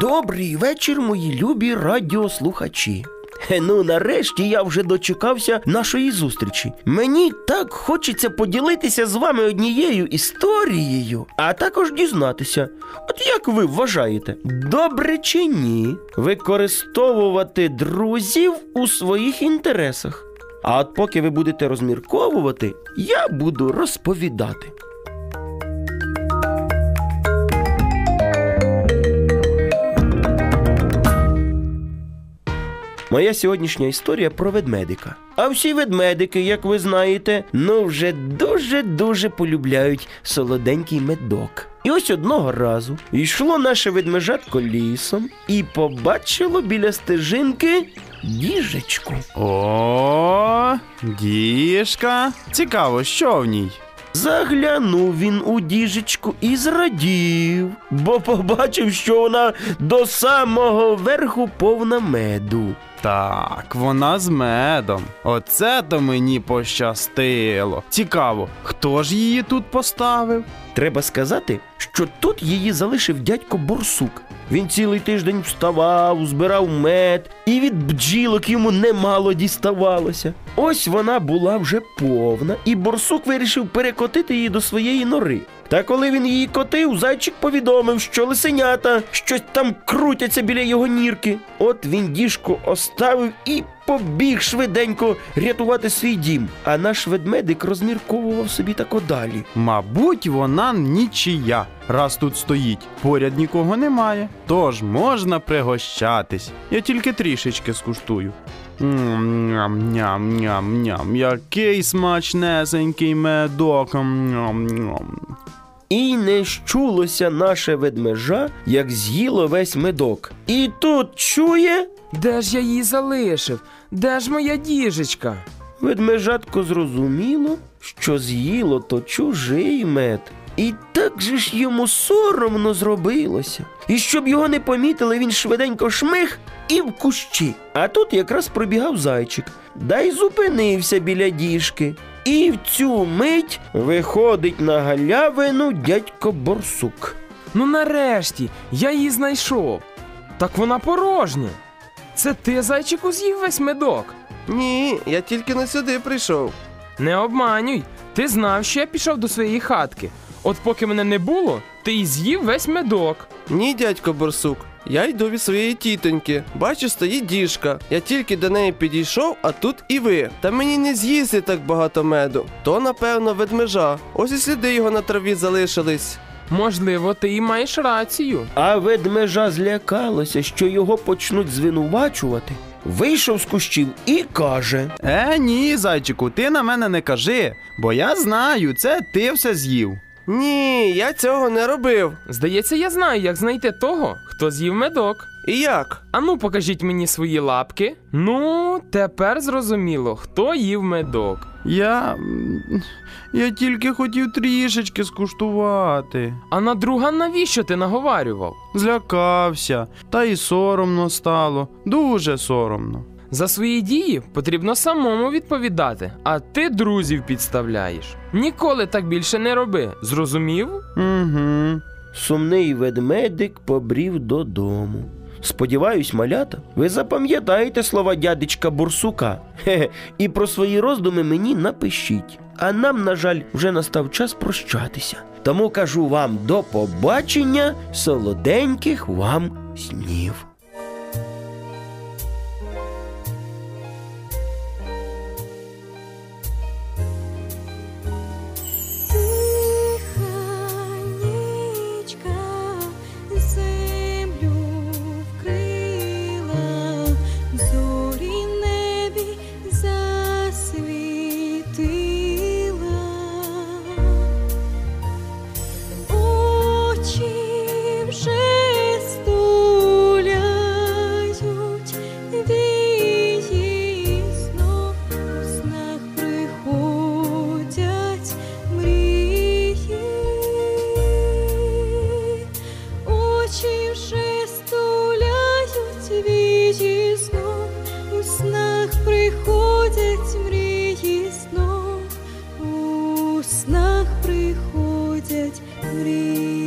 Добрий вечір, мої любі радіослухачі. Ну, нарешті я вже дочекався нашої зустрічі. Мені так хочеться поділитися з вами однією історією, а також дізнатися, от як ви вважаєте, добре чи ні використовувати друзів у своїх інтересах. А от поки ви будете розмірковувати, я буду розповідати. Моя сьогоднішня історія про ведмедика. А всі ведмедики, як ви знаєте, ну вже дуже-дуже полюбляють солоденький медок. І ось одного разу йшло наше ведмежатко лісом і побачило біля стежинки діжечку. О, діжка. Цікаво, що в ній? Заглянув він у діжечку і зрадів, бо побачив, що вона до самого верху повна меду. Так, вона з медом. Оце то мені пощастило. Цікаво, хто ж її тут поставив? Треба сказати, що тут її залишив дядько Борсук. Він цілий тиждень вставав, збирав мед, і від бджілок йому немало діставалося. Ось вона була вже повна, і борсук вирішив перекотити її до своєї нори. Та коли він її котив, зайчик повідомив, що лисенята щось там крутяться біля його нірки. От він діжку оставив і побіг швиденько рятувати свій дім. А наш ведмедик розмірковував собі тако далі. Мабуть, вона нічия, раз тут стоїть. Поряд нікого немає. Тож можна пригощатись. Я тільки трішечки скуштую. Ням, ням, ням, ням. Який смачнесенький медок. Ням, ням. І не щулося наше ведмежа, як з'їло весь медок. І тут чує, Де ж я її залишив? Де ж моя діжечка? ведмежатко зрозуміло, що з'їло то чужий мед. І так же ж йому соромно зробилося. І щоб його не помітили, він швиденько шмих і в кущі. А тут якраз пробігав зайчик, да й зупинився біля діжки. І в цю мить виходить на галявину дядько Борсук. Ну нарешті, я її знайшов. Так вона порожня. Це ти, зайчику, з'їв весь медок. Ні, я тільки не сюди прийшов. Не обманюй. Ти знав, що я пішов до своєї хатки. От поки мене не було, ти і з'їв весь медок. Ні, дядько Борсук. Я йду від своєї тітоньки. Бачу, стоїть діжка. Я тільки до неї підійшов, а тут і ви. Та мені не з'їсти так багато меду. То, напевно, ведмежа. Ось і сліди його на траві залишились. Можливо, ти і маєш рацію. А ведмежа злякалося, що його почнуть звинувачувати. Вийшов з кущів і каже: Е, ні, зайчику, ти на мене не кажи, бо я знаю, це ти все з'їв. Ні, я цього не робив. Здається, я знаю, як знайти того, хто з'їв медок. І як? Ану, покажіть мені свої лапки. Ну, тепер зрозуміло, хто їв медок. Я. Я тільки хотів трішечки скуштувати. А на друга навіщо ти наговарював? Злякався, та й соромно стало, дуже соромно. За свої дії потрібно самому відповідати, а ти друзів підставляєш. Ніколи так більше не роби. Зрозумів? Угу. Сумний ведмедик побрів додому. Сподіваюсь, малята, ви запам'ятаєте слова дядечка Бурсука. Хе-хе, і про свої роздуми мені напишіть. А нам, на жаль, вже настав час прощатися. Тому кажу вам до побачення, солоденьких вам снів. Почивши, стуляють вічі сном, у снах приходять мрії сном, у снах приходять мрії.